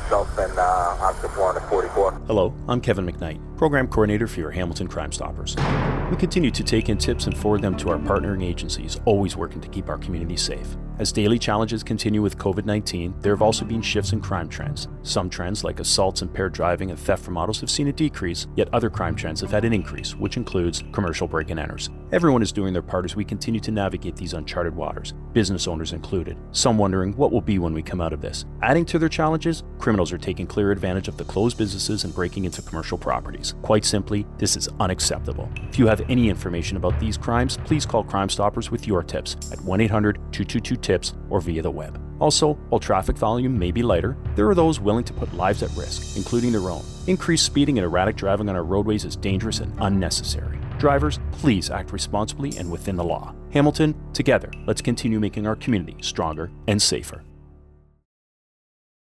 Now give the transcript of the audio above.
myself and uh, Officer 444. Hello, I'm Kevin McKnight, Program Coordinator for your Hamilton Crime Stoppers. We continue to take in tips and forward them to our partnering agencies, always working to keep our community safe. As daily challenges continue with COVID 19, there have also been shifts in crime trends. Some trends, like assaults, impaired driving, and theft from autos, have seen a decrease, yet other crime trends have had an increase, which includes commercial break and enters. Everyone is doing their part as we continue to navigate these uncharted waters, business owners included, some wondering what will be when we come out of this. Adding to their challenges, criminals are taking clear advantage of the closed businesses and breaking into commercial properties. Quite simply, this is unacceptable. If you have any information about these crimes, please call Crime Stoppers with your tips at 1 800 222 TIPS or via the web. Also, while traffic volume may be lighter, there are those willing to put lives at risk, including their own. Increased speeding and erratic driving on our roadways is dangerous and unnecessary. Drivers, please act responsibly and within the law. Hamilton, together, let's continue making our community stronger and safer.